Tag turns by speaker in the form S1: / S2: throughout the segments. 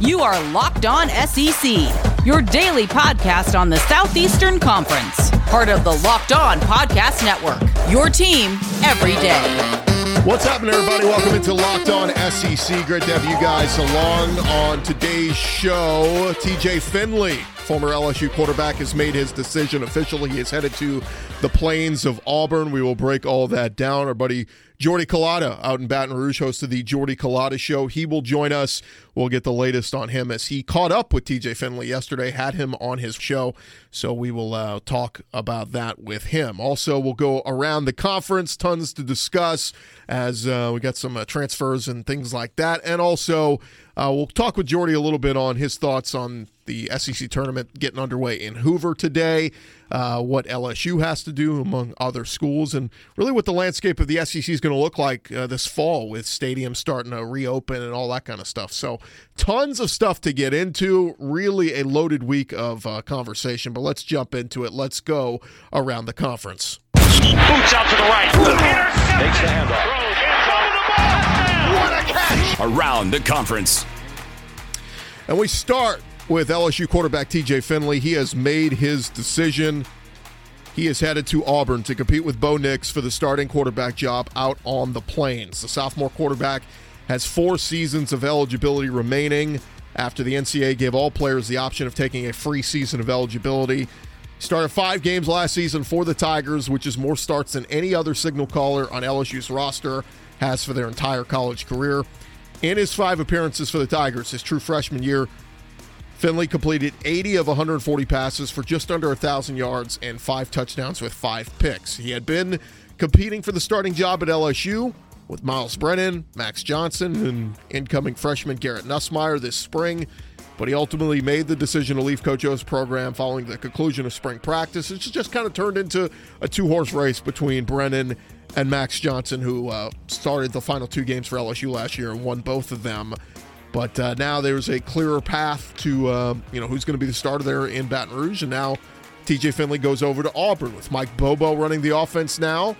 S1: You are Locked On SEC, your daily podcast on the Southeastern Conference, part of the Locked On Podcast Network. Your team every day.
S2: What's happening, everybody? Welcome into Locked On SEC. Great to have you guys along on today's show. TJ Finley, former LSU quarterback, has made his decision officially. He is headed to the plains of Auburn. We will break all that down. Our buddy Jordy Culotta out in Baton Rouge, host of the Jordy Culotta Show. He will join us. We'll get the latest on him as he caught up with TJ Finley yesterday, had him on his show. So we will uh, talk about that with him. Also, we'll go around the conference, tons to discuss as uh, we got some uh, transfers and things like that. And also, uh, we'll talk with Jordy a little bit on his thoughts on the SEC tournament getting underway in Hoover today, uh, what LSU has to do among other schools, and really what the landscape of the SEC is going to look like uh, this fall with stadiums starting to reopen and all that kind of stuff. So, tons of stuff to get into. Really a loaded week of uh, conversation, but let's jump into it. Let's go around the conference.
S3: Boots out to the right. Takes the handoff. What a catch!
S4: Around the conference.
S2: And we start with LSU quarterback TJ Finley. He has made his decision. He is headed to Auburn to compete with Bo Nix for the starting quarterback job out on the plains. The sophomore quarterback has four seasons of eligibility remaining after the NCAA gave all players the option of taking a free season of eligibility. Started five games last season for the Tigers, which is more starts than any other signal caller on LSU's roster has for their entire college career. In his five appearances for the Tigers, his true freshman year, Finley completed 80 of 140 passes for just under 1,000 yards and five touchdowns with five picks. He had been competing for the starting job at LSU with Myles Brennan, Max Johnson, and incoming freshman Garrett Nussmeier this spring, but he ultimately made the decision to leave Coach O's program following the conclusion of spring practice. It's just kind of turned into a two horse race between Brennan and Max Johnson, who uh, started the final two games for LSU last year and won both of them. But uh, now there's a clearer path to uh, you know who's going to be the starter there in Baton Rouge, and now TJ Finley goes over to Auburn with Mike Bobo running the offense now.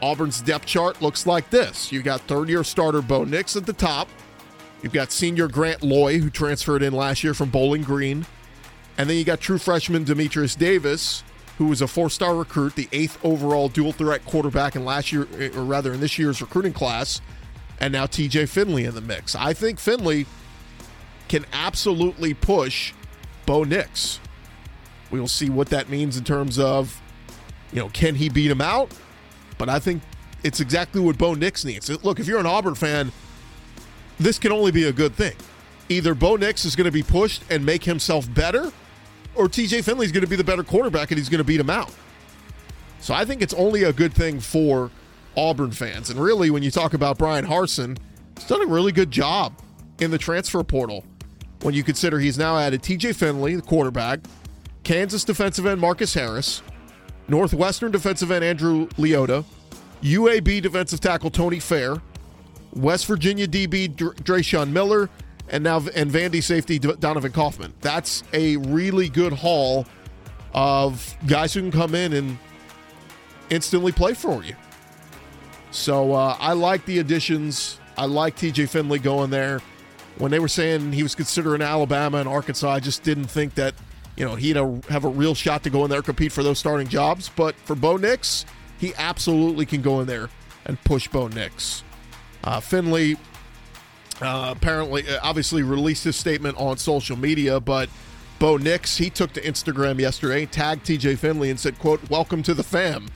S2: Auburn's depth chart looks like this: you got third-year starter Bo Nix at the top. You've got senior Grant Loy, who transferred in last year from Bowling Green, and then you got true freshman Dematrius Davis, who was a four-star recruit, the eighth overall dual-threat quarterback in last year, or rather in this year's recruiting class and now TJ Finley in the mix. I think Finley can absolutely push Bo Nix. We will see what that means in terms of, you know, can he beat him out? But I think it's exactly what Bo Nix needs. Look, if you're an Auburn fan, this can only be a good thing. Either Bo Nix is going to be pushed and make himself better, or TJ Finley is going to be the better quarterback and he's going to beat him out. So I think it's only a good thing for Auburn fans. And really, when you talk about Bryan Harsin, he's done a really good job in the transfer portal. When you consider he's now added TJ Finley, the quarterback, Kansas defensive end Marcus Harris, Northwestern defensive end Andrew Leota, UAB defensive tackle Tony Fair, West Virginia DB Dreshun Miller, and now and Vandy safety Donovan Kaufman. That's a really good haul of guys who can come in and instantly play for you. So uh, I like the additions. I like TJ Finley going there. When they were saying he was considering Alabama and Arkansas, I just didn't think that you know he'd have a real shot to go in there compete for those starting jobs. But for Bo Nix, he absolutely can go in there and push Bo Nix. Uh, Finley uh, apparently, uh, obviously, released his statement on social media, but Bo Nix he took to Instagram yesterday, tagged TJ Finley, and said, "quote Welcome to the fam."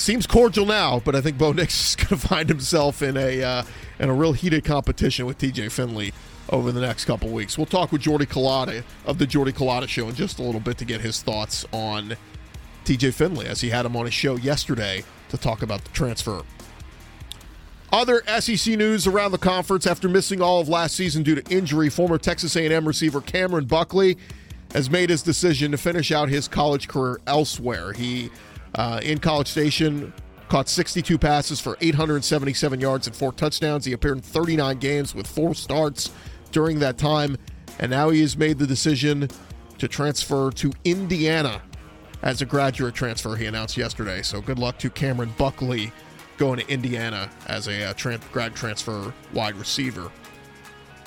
S2: Seems cordial now, but I think Bo Nix is going to find himself in a uh, in a real heated competition with TJ Finley over the next couple weeks. We'll talk with Jordy Culotta of the Jordy Culotta Show in just a little bit to get his thoughts on TJ Finley as he had him on his show yesterday to talk about the transfer. Other SEC news around the conference after missing all of last season due to injury, former Texas A&M receiver Cameron Buckley has made his decision to finish out his college career elsewhere. He uh, in College Station. Caught 62 passes for 877 yards and four touchdowns. He appeared in 39 games with four starts during that time. And now he has made the decision to transfer to Indiana as a graduate transfer, he announced yesterday. So good luck to Cameron Buckley going to Indiana as a uh, grad transfer wide receiver.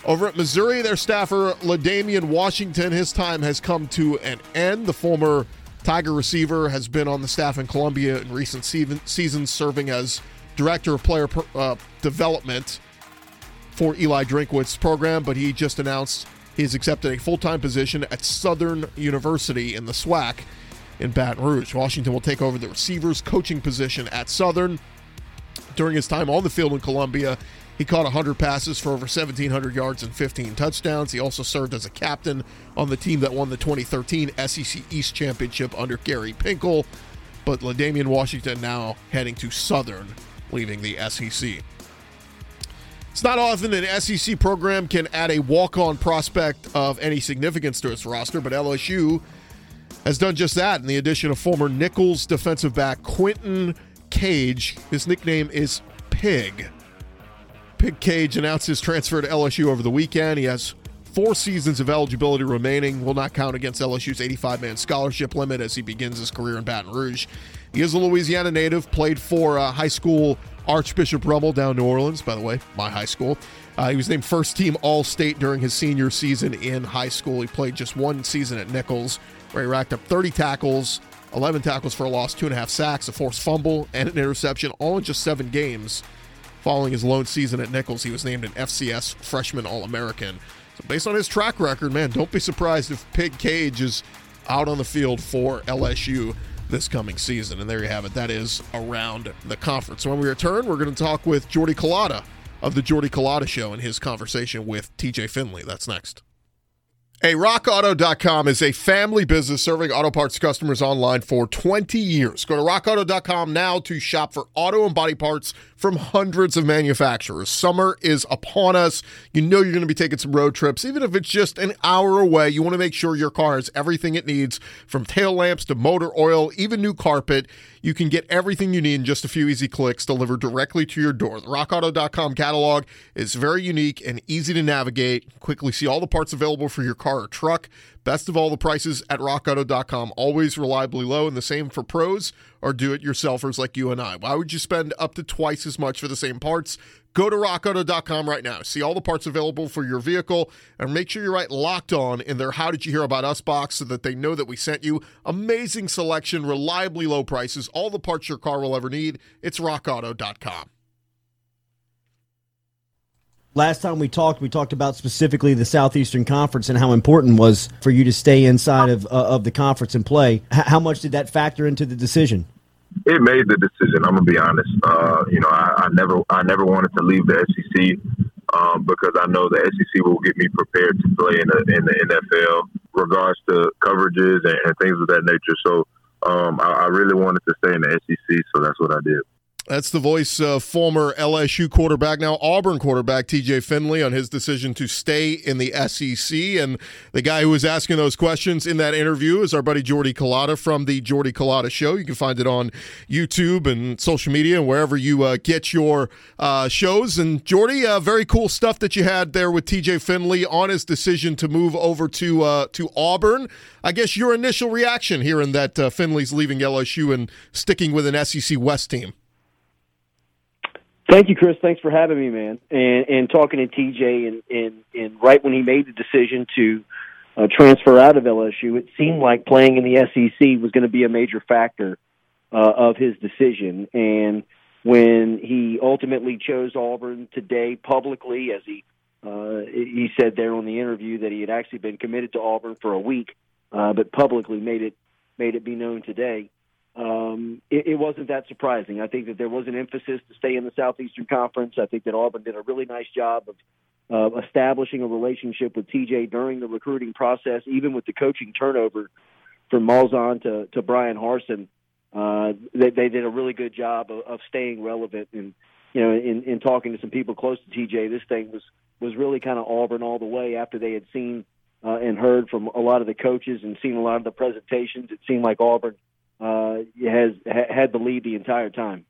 S2: Over at Missouri, their staffer, L'Damian Washington, his time has come to an end. The former Tiger receiver has been on the staff in Columbia in recent seasons, serving as director of player uh, development for Eli Drinkwitz's program, but he just announced he's accepted a full time position at Southern University in the SWAC in Baton Rouge. Washington will take over the receivers coaching position at Southern. During his time on the field in Columbia, he caught 100 passes for over 1,700 yards and 15 touchdowns. He also served as a captain on the team that won the 2013 SEC East Championship under Gary Pinkel. But L'Damian Washington now heading to Southern, leaving the SEC. It's not often an SEC program can add a walk on prospect of any significance to its roster, but LSU has done just that in the addition of former Nicholls defensive back Quentin Cage. His nickname is Pig. Pig Cage announced his transfer to LSU over the weekend. He has four seasons of eligibility remaining. Will not count against LSU's 85 man scholarship limit as he begins his career in Baton Rouge. He is a Louisiana native, played for uh, high school Archbishop Rummel down New Orleans, by the way, my high school. Uh, he was named first team All State during his senior season in high school. He played just one season at Nicholls, where he racked up 30 tackles, 11 tackles for a loss, two and a half sacks, a forced fumble, and an interception, all in just seven games. Following his lone season at Nicholls, he was named an FCS Freshman All American. So, based on his track record, man, don't be surprised if Pig Cage is out on the field for LSU this coming season. And there you have it. That is around the conference. When we return, we're going to talk with Jordy Culotta of the Jordy Culotta Show and his conversation with TJ Finley. That's next. Hey, rockauto.com is a family business serving auto parts customers online for 20 years. Go to rockauto.com now to shop for auto and body parts from hundreds of manufacturers. Summer is upon us. You know you're going to be taking some road trips. Even if it's just an hour away, you want to make sure your car has everything it needs from tail lamps to motor oil, even new carpet. You can get everything you need in just a few easy clicks delivered directly to your door. The rockauto.com catalog is very unique and easy to navigate. Quickly see all the parts available for your car or truck. Best of all, the prices at rockauto.com always reliably low, and the same for pros or do it yourselfers like you and I. Why would you spend up to twice as much for the same parts? Go to rockauto.com right now. See all the parts available for your vehicle and make sure you write locked on in their How Did You Hear About Us box so that they know that we sent you. Amazing selection, reliably low prices, all the parts your car will ever need. It's rockauto.com.
S4: Last time we talked, we talked about specifically the Southeastern Conference and how important was for you to stay inside of uh, of the conference and play. H- how much did that factor into the decision?
S5: it made the decision. I'm gonna be honest. Uh, you know, I, I, never, I never wanted to leave the SEC um, because I know the SEC will get me prepared to play in the in the NFL, regards to coverages and, and things of that nature. So um, I, I really wanted to stay in the SEC, so that's what I did.
S2: That's the voice of former LSU quarterback, now Auburn quarterback TJ Finley on his decision to stay in the SEC. And the guy who was asking those questions in that interview is our buddy Jordy Culotta from the Jordy Culotta Show. You can find it on YouTube and social media and wherever you uh, get your uh, shows. And Jordy, uh, very cool stuff that you had there with TJ Finley on his decision to move over to uh, to Auburn. I guess your initial reaction hearing that uh, Finley's leaving LSU and sticking with an SEC West team.
S6: Thank you, Chris. Thanks for having me, man. And and talking to TJ, and and, and right when he made the decision to uh, transfer out of LSU, it seemed like playing in the SEC was going to be a major factor uh, of his decision. And when he ultimately chose Auburn today publicly, as he uh, he said there on the interview that he had actually been committed to Auburn for a week, uh, but publicly made it made it be known today um, it, it wasn't that surprising. I think that there was an emphasis to stay in the Southeastern Conference. I think that Auburn did a really nice job of uh, establishing a relationship with TJ during the recruiting process, even with the coaching turnover from Malzahn to, to Bryan Harsin. Uh, they, they did a really good job of, of staying relevant. And, you know, in, in talking to some people close to TJ, this thing was, was really kind of Auburn all the way after they had seen uh, and heard from a lot of the coaches and seen a lot of the presentations. It seemed like Auburn – has ha- had the lead the entire time.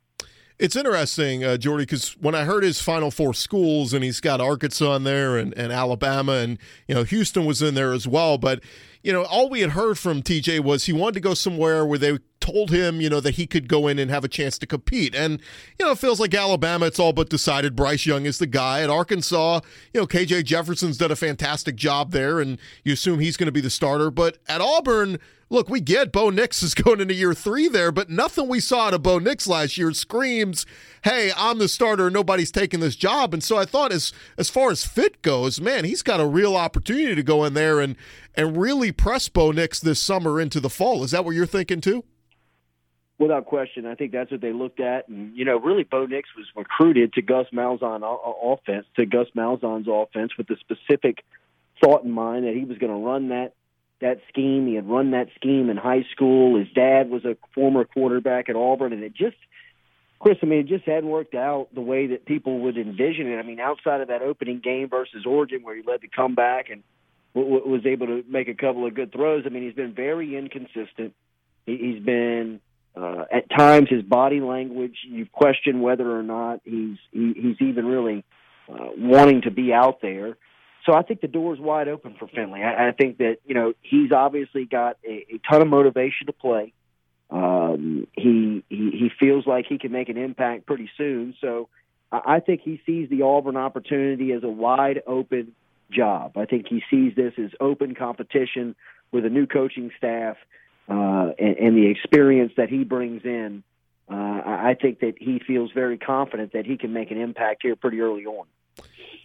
S2: It's interesting, uh, Jordy, because when I heard his Final Four schools, and he's got Arkansas in there and, and Alabama, and you know Houston was in there as well. But you know, all we had heard from TJ was he wanted to go somewhere where they told him, you know, that he could go in and have a chance to compete. And, you know, it feels like Alabama, it's all but decided Bryce Young is the guy. At Arkansas, you know, KJ Jefferson's done a fantastic job there, and you assume he's going to be the starter. But at Auburn, look, we get Bo Nix is going into year three there, but nothing we saw out of Bo Nix last year screams, hey, I'm the starter, nobody's taking this job. And so I thought as as far as fit goes, man, he's got a real opportunity to go in there and and really press Bo Nix this summer into the fall. Is that what you're thinking too?
S6: Without question, I think that's what they looked at, and you know, really, Bo Nix was recruited to Gus Malzahn offense, to Gus Malzahn's offense, with the specific thought in mind that he was going to run that that scheme. He had run that scheme in high school. His dad was a former quarterback at Auburn, and it just, Chris, I mean, it just hadn't worked out the way that people would envision it. I mean, outside of that opening game versus Oregon, where he led the comeback and was able to make a couple of good throws, I mean, he's been very inconsistent. He- he's been uh, at times, his body language, you question whether or not he's he, he's even really uh, wanting to be out there. So I think the door is wide open for Finley. I, I think that you know he's obviously got a, a ton of motivation to play. Um, he, he he feels like he can make an impact pretty soon. So I, I think he sees the Auburn opportunity as a wide open job. I think he sees this as open competition with a new coaching staff uh, and, and the experience that he brings in, uh, I think that he feels very confident that he can make an impact here pretty early on.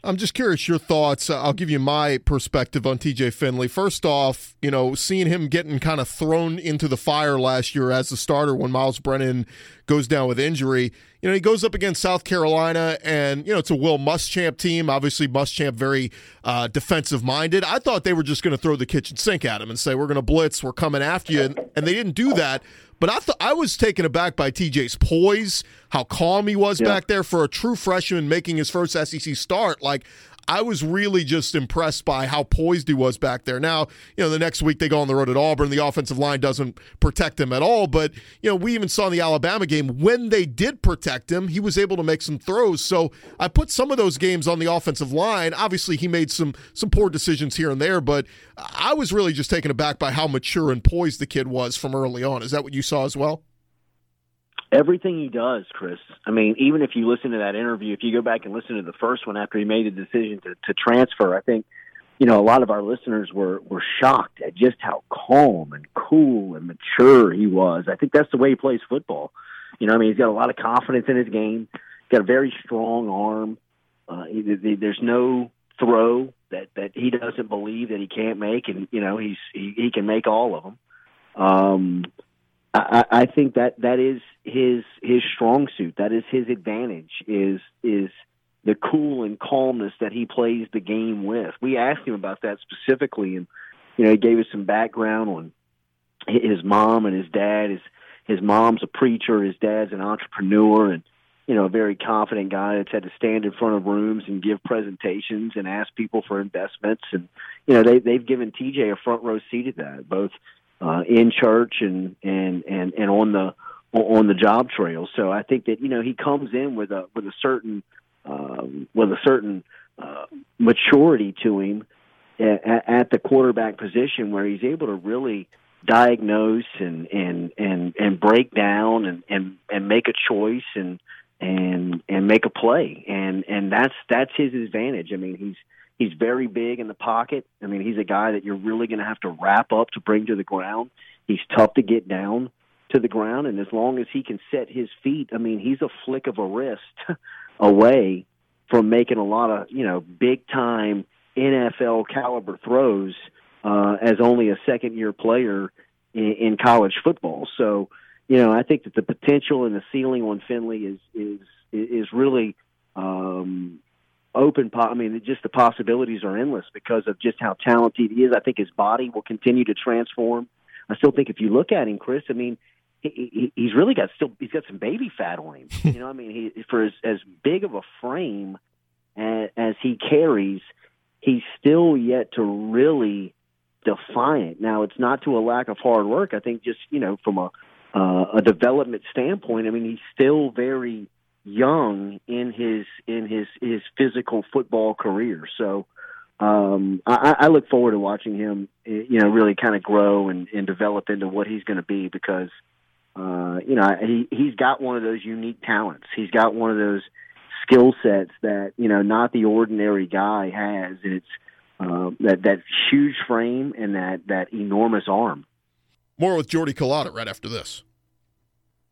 S2: I'm just curious your thoughts. Uh, I'll give you my perspective on TJ Finley. First off, you know, seeing him getting kind of thrown into the fire last year as the starter when Myles Brennan goes down with injury. You know, he goes up against South Carolina, and you know it's a Will Muschamp team. Obviously, Muschamp very uh, defensive minded. I thought they were just going to throw the kitchen sink at him and say, "We're going to blitz, we're coming after you," and, and they didn't do that. But I thought I was taken aback by TJ's poise, how calm he was yeah. back there for a true freshman making his first SEC start. Like I was really just impressed by how poised he was back there. Now, you know, the next week they go on the road at Auburn. The offensive line doesn't protect him at all. But, you know, we even saw in the Alabama game when they did protect him, he was able to make some throws. So I put some of those games on the offensive line. Obviously, he made some some poor decisions here and there, but I was really just taken aback by how mature and poised the kid was from early on. Is that what you saw as well?
S6: Everything he does, Chris. I mean, even if you listen to that interview, if you go back and listen to the first one after he made the decision to, to transfer, I think you know a lot of our listeners were were shocked at just how calm and cool and mature he was. I think that's the way he plays football. You know, I mean, he's got a lot of confidence in his game. He's got a very strong arm. Uh, he, he, there's no throw that that he doesn't believe that he can't make, and you know he's he, he can make all of them. Um, I, I think that that is his his strong suit. That is his advantage. Is is the cool and calmness that he plays the game with. We asked him about that specifically, and you know he gave us some background on his mom and his dad. His his mom's a preacher. His dad's an entrepreneur, and you know a very confident guy that's had to stand in front of rooms and give presentations and ask people for investments. And you know they they've given TJ a front row seat at that, both uh, in church and and and and on the on the job trail. So I think that you know he comes in with a with a certain um, with a certain uh, maturity to him at, at the quarterback position, where he's able to really diagnose and and and and break down and and and make a choice and and and make a play and and that's that's his advantage. I mean, he's He's very big in the pocket. I mean, he's a guy that you're really going to have to wrap up to bring to the ground. He's tough to get down to the ground, and as long as he can set his feet, I mean, he's a flick of a wrist away from making a lot of you know big time NFL caliber throws uh, as only a second year player in, in college football. So, you know, I think that the potential and the ceiling on Finley is is is really um, open. Po- I mean, just the possibilities are endless because of just how talented he is. I think his body will continue to transform. I still think if you look at him, Chris, I mean, he, he, he's really got still he's got some baby fat on him. you know, I mean, he for as, as big of a frame as, as he carries, he's still yet to really define it. Now, it's not to a lack of hard work. I think just you know from a uh, a development standpoint, I mean, he's still very young in his in his his physical football career. So um, I, I look forward to watching him, you know, really kind of grow and, and develop into what he's going to be because, uh, you know, he he's got one of those unique talents. He's got one of those skill sets that you know not the ordinary guy has. It's uh, that that huge frame and that that enormous arm.
S2: More with Jordy Culotta right after this.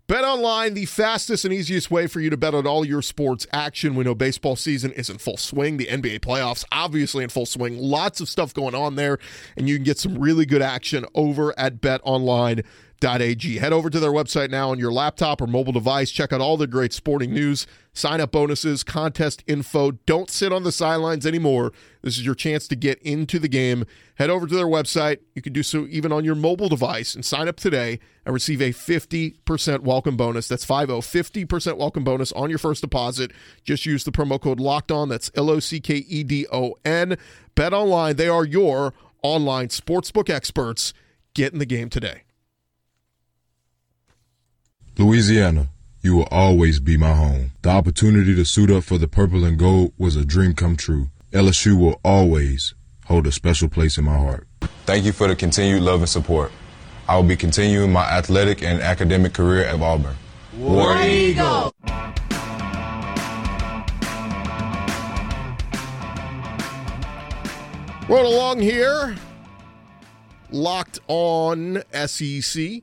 S2: Bet online, the fastest and easiest way for you to bet on all your sports action. We know baseball season is in full swing. The NBA playoffs, obviously, in full swing. Lots of stuff going on there, and you can get some really good action over at Bet Online betonline.ag. Head over to their website now on your laptop or mobile device. Check out all the great sporting news, sign up bonuses, contest info. Don't sit on the sidelines anymore. This is your chance to get into the game. Head over to their website. You can do so even on your mobile device and sign up today and receive a 50% welcome bonus. That's 50 50% welcome bonus on your first deposit. Just use the promo code locked on. That's L O C K E D O N. Bet online. They are your online sportsbook experts. Get in the game today.
S7: Louisiana, you will always be my home. The opportunity to suit up for the purple and gold was a dream come true. LSU will always hold a special place in my heart.
S8: Thank you for the continued love and support. I will be continuing my athletic and academic career at Auburn.
S9: War Eagle!
S2: Rolling along here, locked on SEC.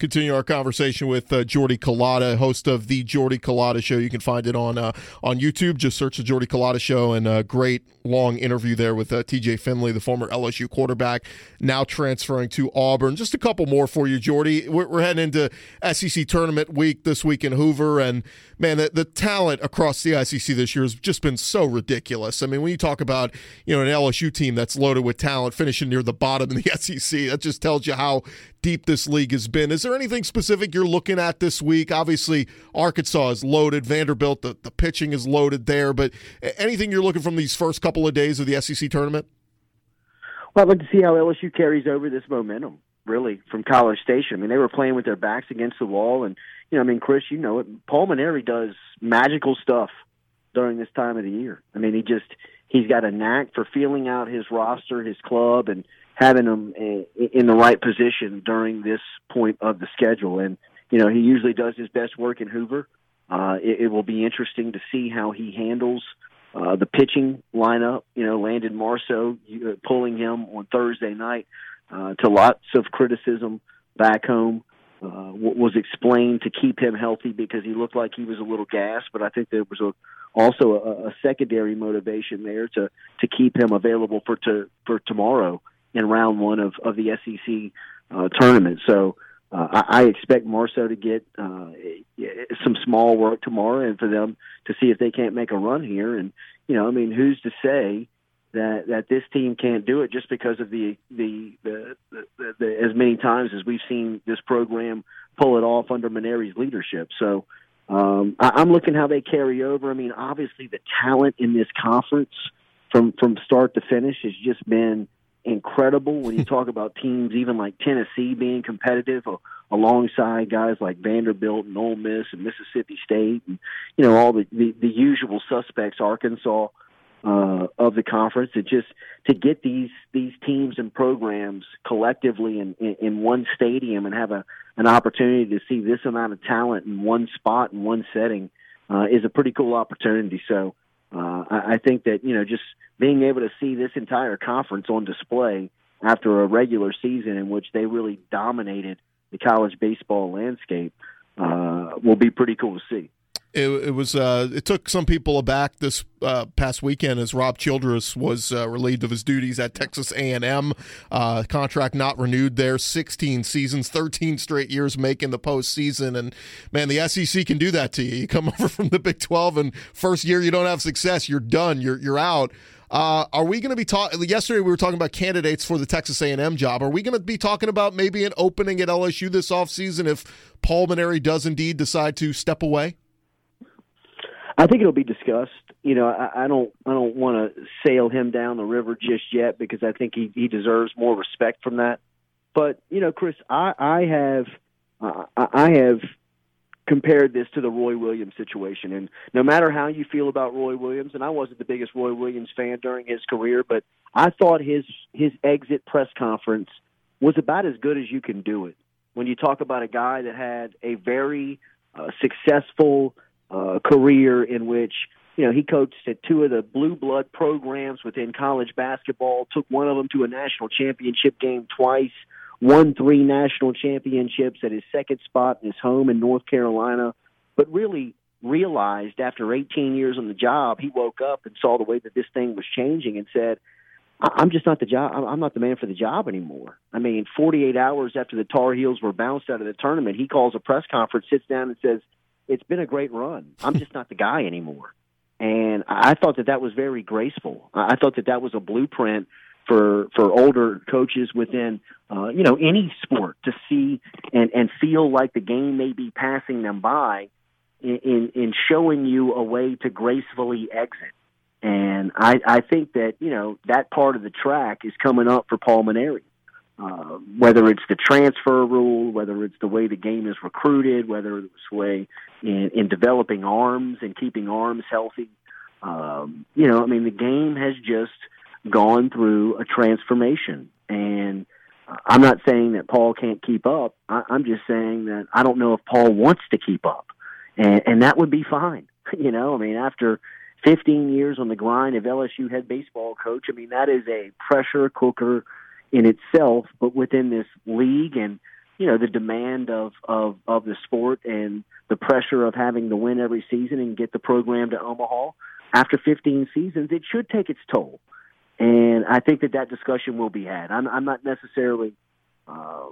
S2: Continue our conversation with uh, Jordy Culotta, host of the Jordy Culotta Show. You can find it on uh, on YouTube. Just search the Jordy Culotta Show, and a great long interview there with uh, T.J. Finley, the former LSU quarterback, now transferring to Auburn. Just a couple more for you, Jordy. We're, we're heading into SEC tournament week this week in Hoover, and man, the, the talent across the SEC this year has just been so ridiculous. I mean, when you talk about you know an LSU team that's loaded with talent, finishing near the bottom in the SEC, that just tells you how deep this league has been. Is there anything specific you're looking at this week? Obviously, Arkansas is loaded. Vanderbilt, the, the pitching is loaded there. But anything you're looking from these first couple of days of the SEC tournament?
S6: Well, I'd like to see how LSU carries over this momentum, really, from College Station. I mean, they were playing with their backs against the wall. And, you know, I mean, Chris, you know it. Paul Mainieri does magical stuff during this time of the year. I mean, he just, he's got a knack for feeling out his roster, his club, and – having them in the right position during this point of the schedule. And you know, he usually does his best work in Hoover. Uh, it, it will be interesting to see how he handles uh, the pitching lineup. You know, Landon Marceaux uh, pulling him on Thursday night uh, to lots of criticism back home. Uh, was explained to keep him healthy because he looked like he was a little gassed, but I think there was a also a, a secondary motivation there to to keep him available for to for tomorrow in round one of, of the SEC uh, tournament. So uh, I, expect Marceaux to get uh, some small work tomorrow, and for them to see if they can't make a run here. And you know, I mean, who's to say that that this team can't do it just because of the the the, the, the, the as many times as we've seen this program pull it off under Mainieri's leadership. So. Um, I, I'm looking how they carry over. I mean, obviously the talent in this conference from from start to finish has just been incredible when you talk about teams even like Tennessee being competitive uh, alongside guys like Vanderbilt and Ole Miss and Mississippi State and you know all the the, the usual suspects Arkansas uh, of the conference to just to get these these teams and programs collectively in, in, in one stadium and have a an opportunity to see this amount of talent in one spot in one setting uh, is a pretty cool opportunity. So uh, I, I think that you know just being able to see this entire conference on display after a regular season in which they really dominated the college baseball landscape uh, will be pretty cool to see.
S2: It, it was. Uh, it took some people aback this uh, past weekend as Rob Childress was uh, relieved of his duties at Texas A&M. Uh, contract not renewed there. 16 seasons, 13 straight years making the postseason, and man, the SEC can do that to you. You come over from the Big 12, and first year you don't have success, you're done. You're you're out. Uh, are we going to be talking? Yesterday we were talking about candidates for the Texas A&M job. Are we going to be talking about maybe an opening at LSU this offseason if Paul Mainieri does indeed decide to step away?
S6: I think it'll be discussed. You know, I, I don't, I don't want to sail him down the river just yet because I think he, he deserves more respect from that. But you know, Chris, I, I have, uh, I have compared this to the Roy Williams situation. And no matter how you feel about Roy Williams, and I wasn't the biggest Roy Williams fan during his career, but I thought his his exit press conference was about as good as you can do it. When you talk about a guy that had a very uh, successful uh, career in which you know he coached at two of the blue blood programs within college basketball, took one of them to a national championship game twice won three national championships at his second spot in his home in North Carolina, but really realized after 18 years on the job, he woke up and saw the way that this thing was changing and said, I'm just not the job. I'm not the man for the job anymore. I mean, 48 hours after the Tar Heels were bounced out of the tournament, he calls a press conference, sits down, and says, "It's been a great run. I'm just not the guy anymore." And I thought that that was very graceful. I thought that that was a blueprint for for older coaches within uh, you know any sport to see and and feel like the game may be passing them by in in, in showing you a way to gracefully exit. And I, I think that you know that part of the track is coming up for Paul Mainieri. Uh, whether it's the transfer rule, whether it's the way the game is recruited, whether it's the way in, in developing arms and keeping arms healthy. Um, you know, I mean, the game has just gone through a transformation. And I'm not saying that Paul can't keep up. I, I'm just saying that I don't know if Paul wants to keep up. And, and that would be fine. You know, I mean, after 15 years on the grind of LSU head baseball coach, I mean, that is a pressure cooker in itself, but within this league and, you know, the demand of, of, of the sport and the pressure of having to win every season and get the program to Omaha after 15 seasons, it should take its toll and I think that that discussion will be had. I'm, I'm not necessarily uh,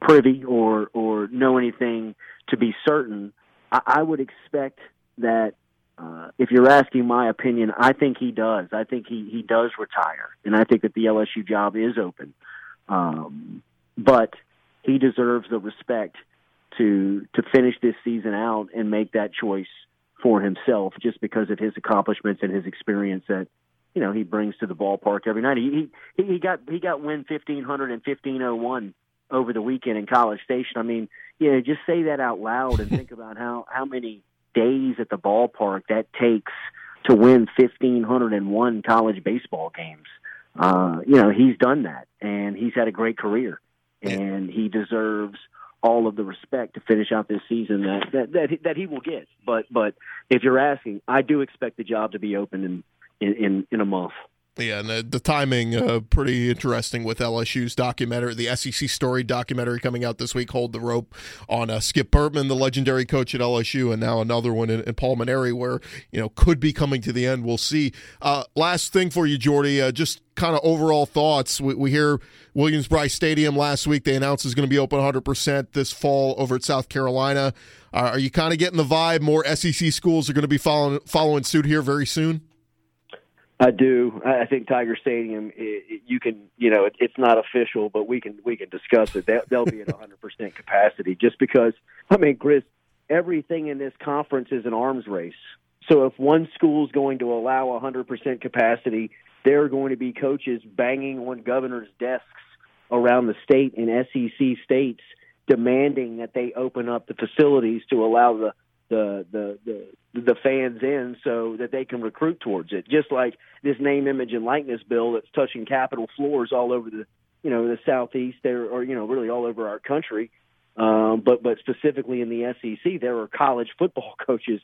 S6: privy or or know anything to be certain. I, I would expect that uh, if you're asking my opinion, I think he does. I think he he does retire, and I think that the LSU job is open. Um, but he deserves the respect to to finish this season out and make that choice for himself, just because of his accomplishments and his experience at you know he brings to the ballpark every night. He he he got he got win fifteen hundred and fifteen oh one over the weekend in College Station. I mean, you know, just say that out loud and think about how how many days at the ballpark that takes to win fifteen hundred and one college baseball games. Uh, you know, he's done that, and he's had a great career, and he deserves all of the respect to finish out this season that that that he, that he will get. But but if you're asking, I do expect the job to be open and in, in, in a month.
S2: Yeah, and the, the timing uh, pretty interesting with LSU's documentary, the SEC story documentary coming out this week. Hold the rope on uh, Skip Bertman, the legendary coach at LSU, and now another one in, in, Paul Mainieri, where you know could be coming to the end. We'll see. Uh, last thing for you, Jordy, uh, just kind of overall thoughts. We, we hear Williams-Brice Stadium last week. They announced it's going to be open 100 percent this fall over at South Carolina. are you kind of getting the vibe? More SEC schools are going to be following following suit here very soon.
S6: I do. I think Tiger Stadium. It, it, you can, you know, it, it's not official, but we can we can discuss it. They'll, they'll be at 100 percent capacity, just because. I mean, Chris, everything in this conference is an arms race. So if one school's going to allow 100 percent capacity, there are going to be coaches banging on governors' desks around the state in SEC states demanding that they open up the facilities to allow the the the the the fans in so that they can recruit towards it. Just like this name, image, and likeness bill that's touching Capitol floors all over the you know the southeast there, or you know really all over our country. Um, but but specifically in the SEC, there are college football coaches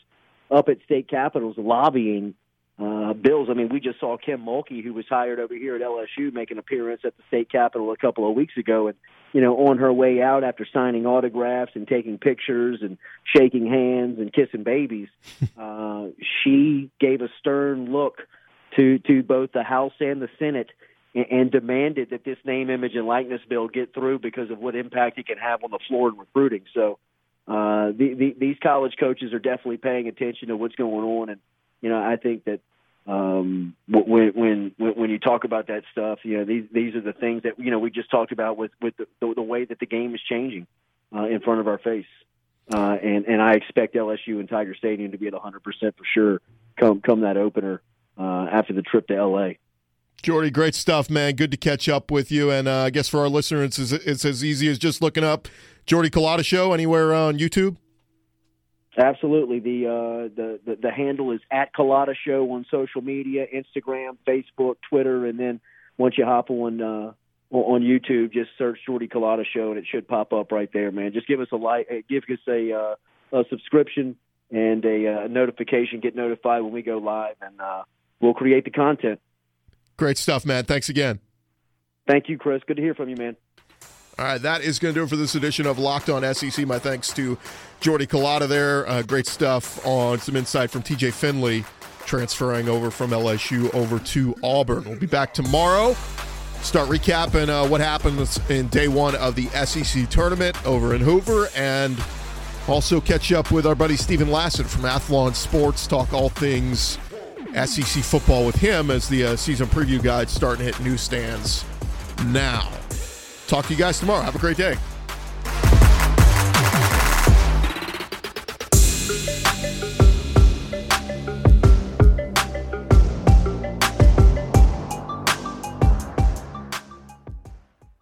S6: up at state capitals lobbying uh, Bills. I mean, we just saw Kim Mulkey, who was hired over here at LSU, make an appearance at the state capitol a couple of weeks ago, and you know, on her way out after signing autographs and taking pictures and shaking hands and kissing babies, uh, she gave a stern look to to both the House and the Senate and, and demanded that this name, image, and likeness bill get through because of what impact it can have on the floor in recruiting. So. Uh, the, the, these college coaches are definitely paying attention to what's going on, and I think that um, when, when when you talk about that stuff, you know, these these are the things that you know we just talked about with with the, the, the way that the game is changing uh, in front of our face, uh, and and I expect LSU and Tiger Stadium to be at 100 percent for sure come come that opener uh, after the trip to LA.
S2: Jordy, great stuff, man. Good to catch up with you. And uh, I guess for our listeners, it's, it's, as easy as just looking up Jordy Culotta Show anywhere on YouTube.
S6: Absolutely. The, uh, the the the handle is at Culotta Show on social media, Instagram, Facebook, Twitter, and then once you hop on uh, on YouTube, just search Jordy Culotta Show, and it should pop up right there, man. Just give us a like, uh, give us a, uh, a subscription and a uh, notification. Get notified when we go live, and uh, we'll create the content.
S2: Great stuff, man. Thanks again.
S6: Thank you, Chris. Good to hear from you, man.
S2: All right, that is going to do it for this edition of Locked On SEC. My thanks to Jordy Culotta there. Uh, great stuff on some insight from TJ Finley transferring over from LSU over to Auburn. We'll be back tomorrow. Start recapping uh, what happened in day one of the SEC tournament over in Hoover and also catch up with our buddy Steven Lassan from Athlon Sports, talk all things SEC football with him as the uh, season preview guide starting to hit newsstands now. Talk to you guys tomorrow. Have a great day.